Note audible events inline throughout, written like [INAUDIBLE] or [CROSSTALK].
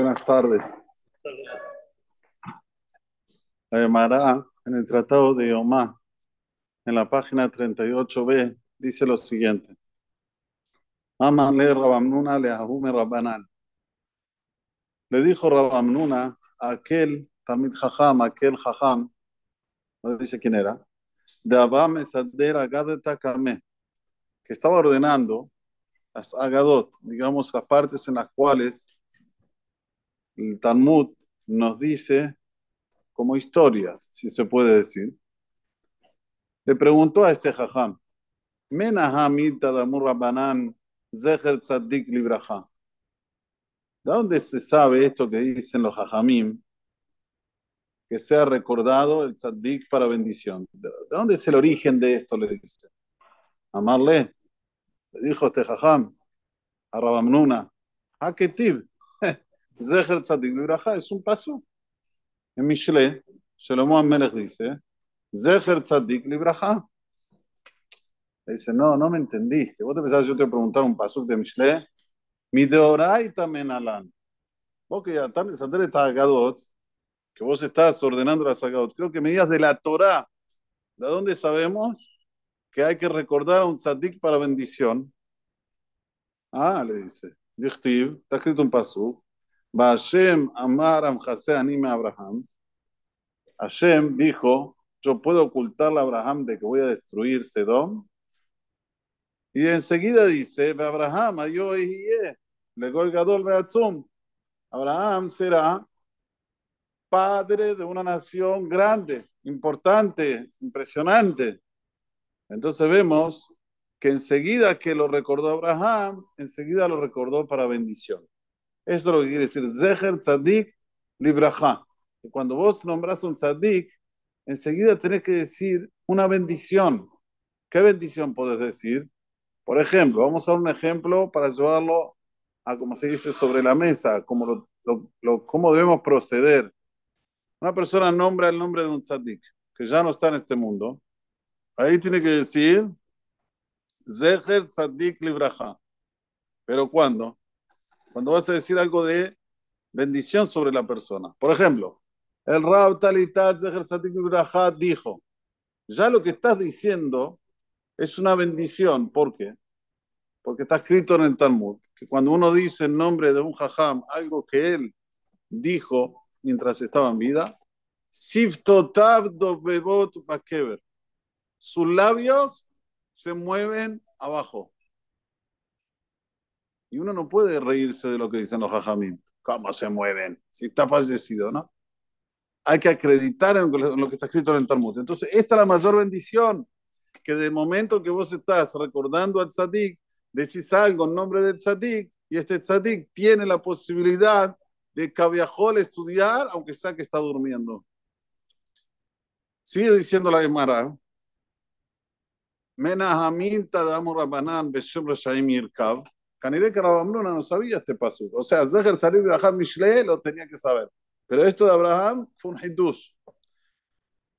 Buenas tardes. La Gemara en el Tratado de Omá, en la página 38b, dice lo siguiente. le Rabamnuna le Rabanal. Le dijo Rabamnuna a aquel Tamid Jajam, aquel Jajam, no dice quién era, de que estaba ordenando las Agadot, digamos las partes en las cuales el Talmud nos dice como historias, si se puede decir. Le preguntó a este jajam. ¿De dónde se sabe esto que dicen los jajamim? Que sea recordado el tzaddik para bendición. ¿De dónde es el origen de esto? Le dice. Amarle. Le dijo este jajam a Rabamnuna. Haketib. [LAUGHS] Zeher Tzadik Libraja es un paso. En Mishle, Shlomo Amelech dice, Zeher Tzadik Libraja. Dice, no, no me entendiste. Vos te pensás, yo te voy a preguntar un paso de Mishle. Mi deoraita menalan. Vos que ya están de Tagadot, que vos estás ordenando las Tagadot, creo que medidas de la Torah. ¿De dónde sabemos que hay que recordar a un tzadik para bendición? Ah, le dice. Dichtiv, está escrito un paso. Hashem amar amjase anime Abraham. Hashem dijo, yo puedo ocultarle a Abraham de que voy a destruir Sedom. Y enseguida dice, Abraham, yo le Beatzum. Abraham será padre de una nación grande, importante, impresionante. Entonces vemos que enseguida que lo recordó Abraham, enseguida lo recordó para bendición. Esto es lo que quiere decir Zeher Tzadik Libraja. Cuando vos nombras un Tzadik, enseguida tenés que decir una bendición. ¿Qué bendición podés decir? Por ejemplo, vamos a un ejemplo para llevarlo a, como se dice, sobre la mesa, como lo, cómo debemos proceder. Una persona nombra el nombre de un tzadik, que ya no está en este mundo. Ahí tiene que decir Zeher Tzadik Libraja. ¿Pero cuándo? Cuando vas a decir algo de bendición sobre la persona. Por ejemplo, el Rab Talitat dijo, ya lo que estás diciendo es una bendición. ¿Por qué? Porque está escrito en el Talmud, que cuando uno dice el nombre de un jajam, algo que él dijo mientras estaba en vida, sus labios se mueven abajo. Y uno no puede reírse de lo que dicen los jajamim. ¿Cómo se mueven? Si está fallecido, ¿no? Hay que acreditar en lo que está escrito en el Talmud. Entonces, esta es la mayor bendición, que de momento que vos estás recordando al tzadik, decís algo en nombre del tzadik, y este tzadik tiene la posibilidad de cabiajol estudiar, aunque sea que está durmiendo. Sigue diciendo la Gemara. Menahamin tadamu rabanan beshum reshaim yirkav. Caniré que Rabamnuna no sabía este paso. O sea, Zeher salir de Abraham Mishle lo tenía que saber. Pero esto de Abraham fue un hidush.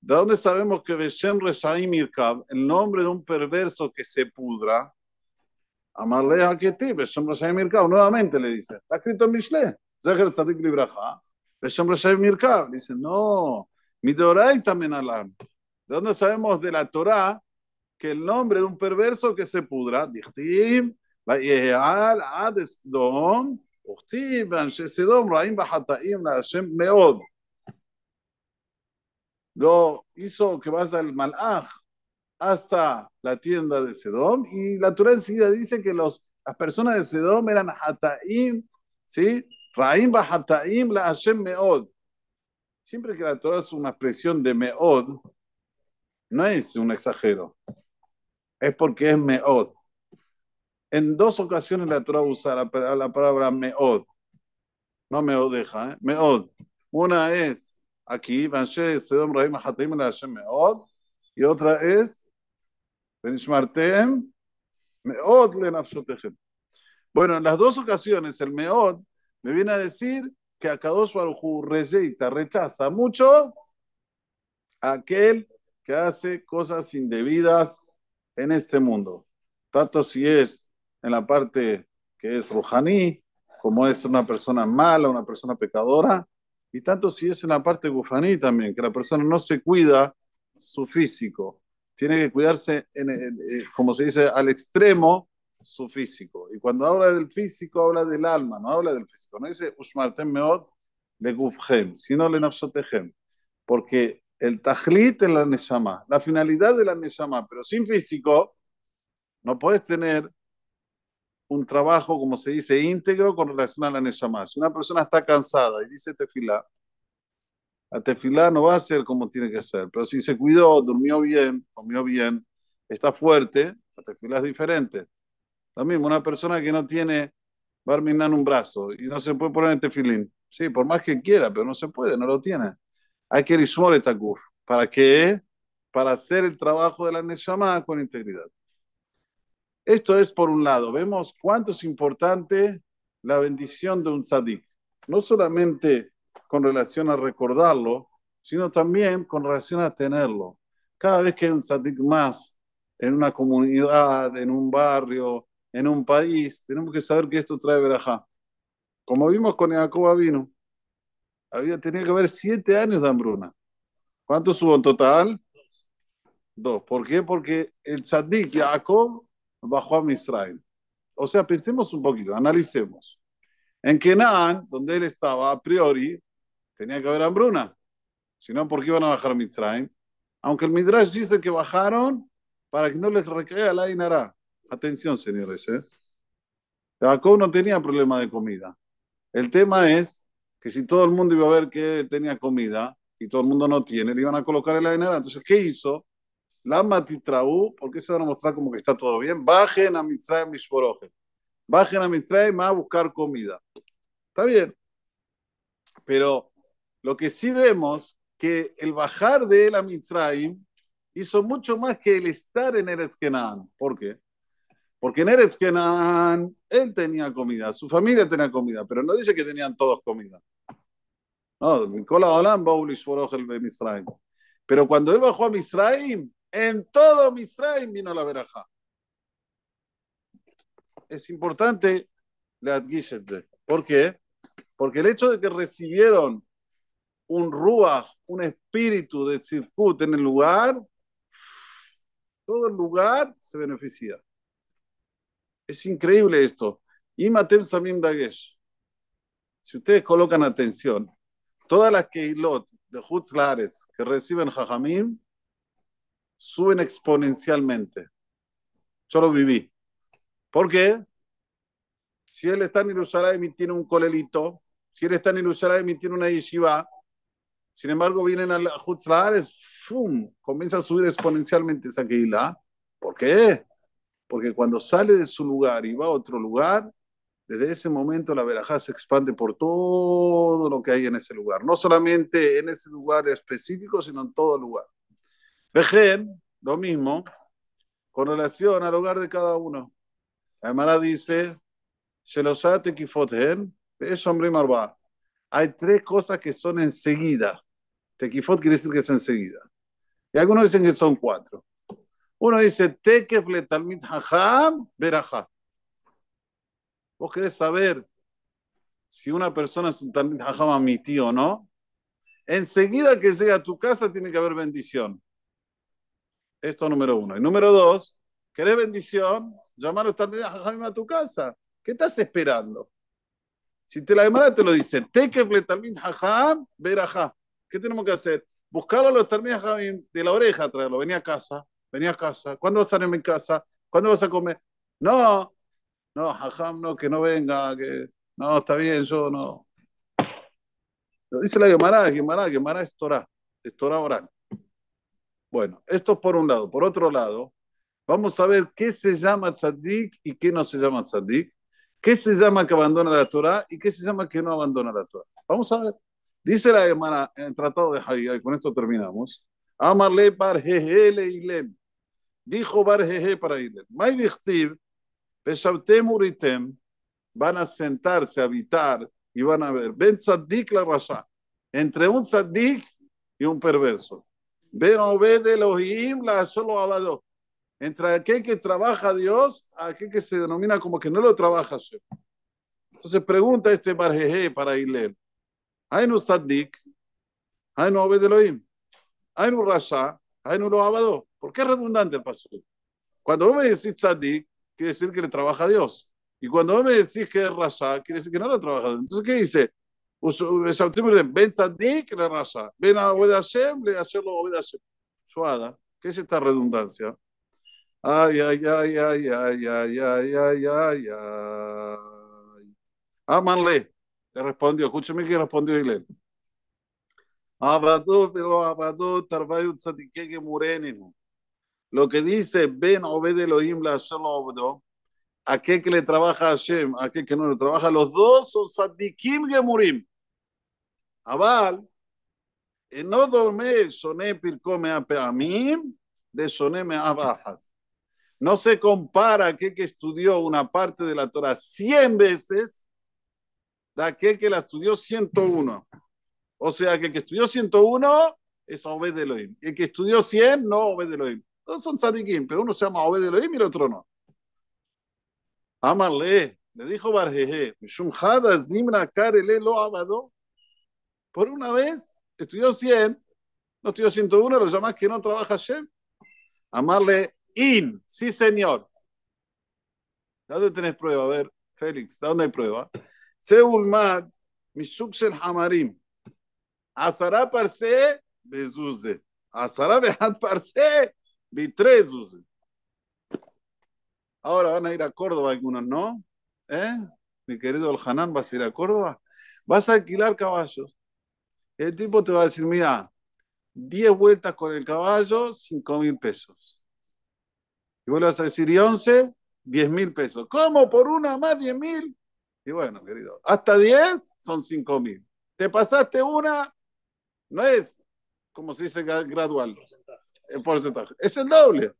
¿De dónde sabemos que Beshem Reshaim Irkab, el nombre de un perverso que se pudra, Amarle Haketi, Beshem Reshaim Irkab, nuevamente le dice, está escrito en Mishle, Zeher Tzadik Libraja, Beshem Reshaim Irkab. Dice, no, mi también Menalan. ¿De dónde sabemos de la Torah que el nombre de un perverso que se pudra, Dichtim, ויעל עד סדום, וכתיב באנשי סדום רעים בחטאים להשם מאוד. Lo hizo que vaya el malaj hasta la tienda de Sedom y la Torah enseguida dice que los, las personas de Sedom eran hataim, ¿sí? Raim ba hataim la Hashem meod. Siempre que la Torah es una expresión de meod, no es un exagero, es porque es meod. En dos ocasiones la Torah usa la, palabra meod. No meodeja, ¿eh? meod. Una es aquí, meod. Y otra es meod Bueno, en las dos ocasiones el meod me viene a decir que Akadosh Baruj reyeita, rechaza mucho a aquel que hace cosas indebidas en este mundo. Tanto si es en la parte que es Rohaní, como es una persona mala, una persona pecadora, y tanto si es en la parte gufaní también, que la persona no se cuida su físico, tiene que cuidarse, en, como se dice, al extremo su físico. Y cuando habla del físico, habla del alma, no habla del físico. No dice Ushmartem Meod de Gufhem, sino le Nafsotechem. Porque el tajlit es la Neshama, la finalidad de la Neshama, pero sin físico, no puedes tener un trabajo, como se dice, íntegro con relación a la Neshama. Si una persona está cansada y dice tefilá, la tefilá no va a ser como tiene que ser, pero si se cuidó, durmió bien, comió bien, está fuerte, la tefilá es diferente. Lo mismo, una persona que no tiene barminan un brazo y no se puede poner en tefilín. Sí, por más que quiera, pero no se puede, no lo tiene. Hay que rismor esta ¿Para qué? Para hacer el trabajo de la Neshama con integridad. Esto es por un lado. Vemos cuánto es importante la bendición de un tzadik. No solamente con relación a recordarlo, sino también con relación a tenerlo. Cada vez que hay un tzadik más en una comunidad, en un barrio, en un país, tenemos que saber que esto trae verajá. Como vimos con Jacob vino, había tenía que haber siete años de hambruna. ¿Cuántos hubo en total? Dos. ¿Por qué? Porque el tzadik Jacob bajó a Misraim. O sea, pensemos un poquito, analicemos. En Kenan, donde él estaba, a priori, tenía que haber hambruna. Si no, ¿por qué iban a bajar a Misraim? Aunque el Midrash dice que bajaron para que no les recaiga la Inara. Atención, señores. ¿eh? Jacob no tenía problema de comida. El tema es que si todo el mundo iba a ver que tenía comida y todo el mundo no tiene, le iban a colocar el Inara. Entonces, ¿qué hizo? La matitraú, ¿por qué se van a mostrar como que está todo bien? Bajen a Mitzrayim Mishboroje. Bajen a Mitzrayim a buscar comida. Está bien. Pero lo que sí vemos que el bajar de él a Mitzrayim hizo mucho más que el estar en Eretz Kenan. ¿Por qué? Porque en Eretz Kenan él tenía comida, su familia tenía comida, pero no dice que tenían todos comida. No, Nicolás Olam, el Pero cuando él bajó a Misraim, en todo Misraim vino la veraja. Es importante la ¿Por qué? Porque el hecho de que recibieron un ruach, un espíritu de circuit en el lugar, todo el lugar se beneficia. Es increíble esto. Y Matem Samim Dagesh. Si ustedes colocan atención, todas las Keilot de Hutzlares que reciben Jajamim suben exponencialmente. Yo lo viví. ¿Por qué? Si él está en Jerusalén y tiene un colelito, si él está en Jerusalén y tiene una yeshiva, sin embargo vienen a Hutzlares, ¡fum! comienza a subir exponencialmente esa Keilah. ¿Por qué? Porque cuando sale de su lugar y va a otro lugar, desde ese momento la verajá se expande por todo lo que hay en ese lugar. No solamente en ese lugar específico, sino en todo lugar. Vejen, lo mismo, con relación al hogar de cada uno. La dice, hay tres cosas que son enseguida. Tequifot quiere decir que es enseguida. Y algunos dicen que son cuatro. Uno dice, Tekef le talmid hajam berajá. Vos querés saber si una persona es un talmid hajam a mi tío o no. Enseguida que llega a tu casa tiene que haber bendición. Esto número uno. Y número dos, ¿querés bendición? Llamar a estar a tu casa. ¿Qué estás esperando? Si te la demanda te lo dice, Tekefle también jajam, verajá. ¿Qué tenemos que hacer? Buscarlo a los también de la oreja, traerlo. Venía a casa, venía a casa. ¿Cuándo vas a ir a mi casa? ¿Cuándo vas a comer? No, no, jajam, no, que no venga, que no, está bien, yo no. Lo dice la Gemara, Gemara, Gemara es Torah, es Torah oral. Bueno, esto es por un lado. Por otro lado, vamos a ver qué se llama tzaddik y qué no se llama tzaddik. ¿Qué se llama que abandona la Torah y qué se llama que no abandona la Torah? Vamos a ver. Dice la hermana en el Tratado de Haggai, y con esto terminamos. Amarle bar le ilem. Dijo bar para ilem. May dichtiv, peshabtem uritem, van a sentarse, a habitar y van a ver. Ben tzaddik la rasha. Entre un tzaddik y un perverso. Obed Elohim la solo abado. Entre aquel que trabaja a Dios a aquel que se denomina como que no lo trabaja Entonces pregunta este Barjeje para Hilel. Un Saddik, un Obed Elohim, un Rasha, un Lo ¿Por qué es redundante el paso? Cuando vos me decís Saddik, quiere decir que le trabaja a Dios. Y cuando vos me decís que es Rasha, quiere decir que no le trabaja a Dios. Entonces, ¿qué dice? Ben Saddik le Rasha. Ben Obed Hashem le Hashem. Suada. ¿Qué es esta redundancia? Ay, ay, ay, ay, ay, ay, ay, ay, ay, ay. Amanle. Le respondió, que respondió Dilel. Abadó, pero Abadó, Tarbayu Tzadike Mureninu. Lo que dice Ben Obed Elohim la obedó, aquel que le trabaja a Hashem, aquel que no le trabaja, los dos son. Abal, no dorme Soné Pirkome Apeamim, de Soné me Abahat. No se compara aquel que estudió una parte de la Torah 100 veces de aquel que la estudió 101. O sea, que el que estudió 101 es Obed Elohim. El que estudió 100 no Obed Elohim. Todos son tzadikim, pero uno se llama Obed Elohim y el otro no. Amarle, le dijo Barjeje, lo abado. Por una vez estudió 100, no estudió 101, lo llamas que no trabaja. Amarle, In, sí señor. ¿De dónde tenés prueba? A ver, Félix, ¿de dónde hay prueba? Seulmad, Mishukshel Hamarim. Asara parse, Bezuze. Asara behad parse, Bitrezuze. Ahora van a ir a Córdoba algunos, ¿no? ¿Eh? Mi querido Hanan, ¿vas a ir a Córdoba? Vas a alquilar caballos. El tipo te va a decir, mira, 10 vueltas con el caballo, 5 mil pesos. Y vos le vas a decir, y 11, 10 mil pesos. ¿Cómo? ¿Por una más 10 mil? Y bueno, querido, hasta 10 son 5 mil. Te pasaste una, no es, como se dice, gradual. El porcentaje. Es el doble.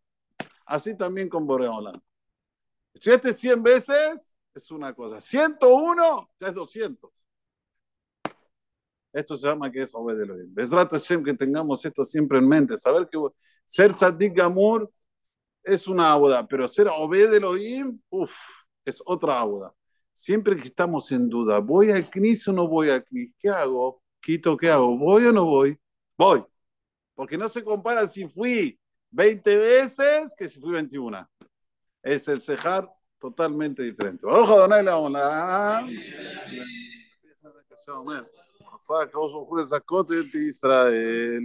Así también con Boreola. Estudiaste 100 veces, es una cosa. 101, ya es 200. Esto se llama que es obedelo. Besrat Hashem, que tengamos esto siempre en mente. Saber que ser tzadik gamur es una auda, pero ser obed Elohim, uff, es otra auda. Siempre que estamos en duda, ¿voy al CNIS o no voy al CNIS? ¿Qué hago? Quito, ¿qué hago? ¿Voy o no voy? Voy. Porque no se compara si fui 20 veces que si fui 21. Es el cejar totalmente diferente. Baruch Adonai Сакал, он хуле за кот и Израиль.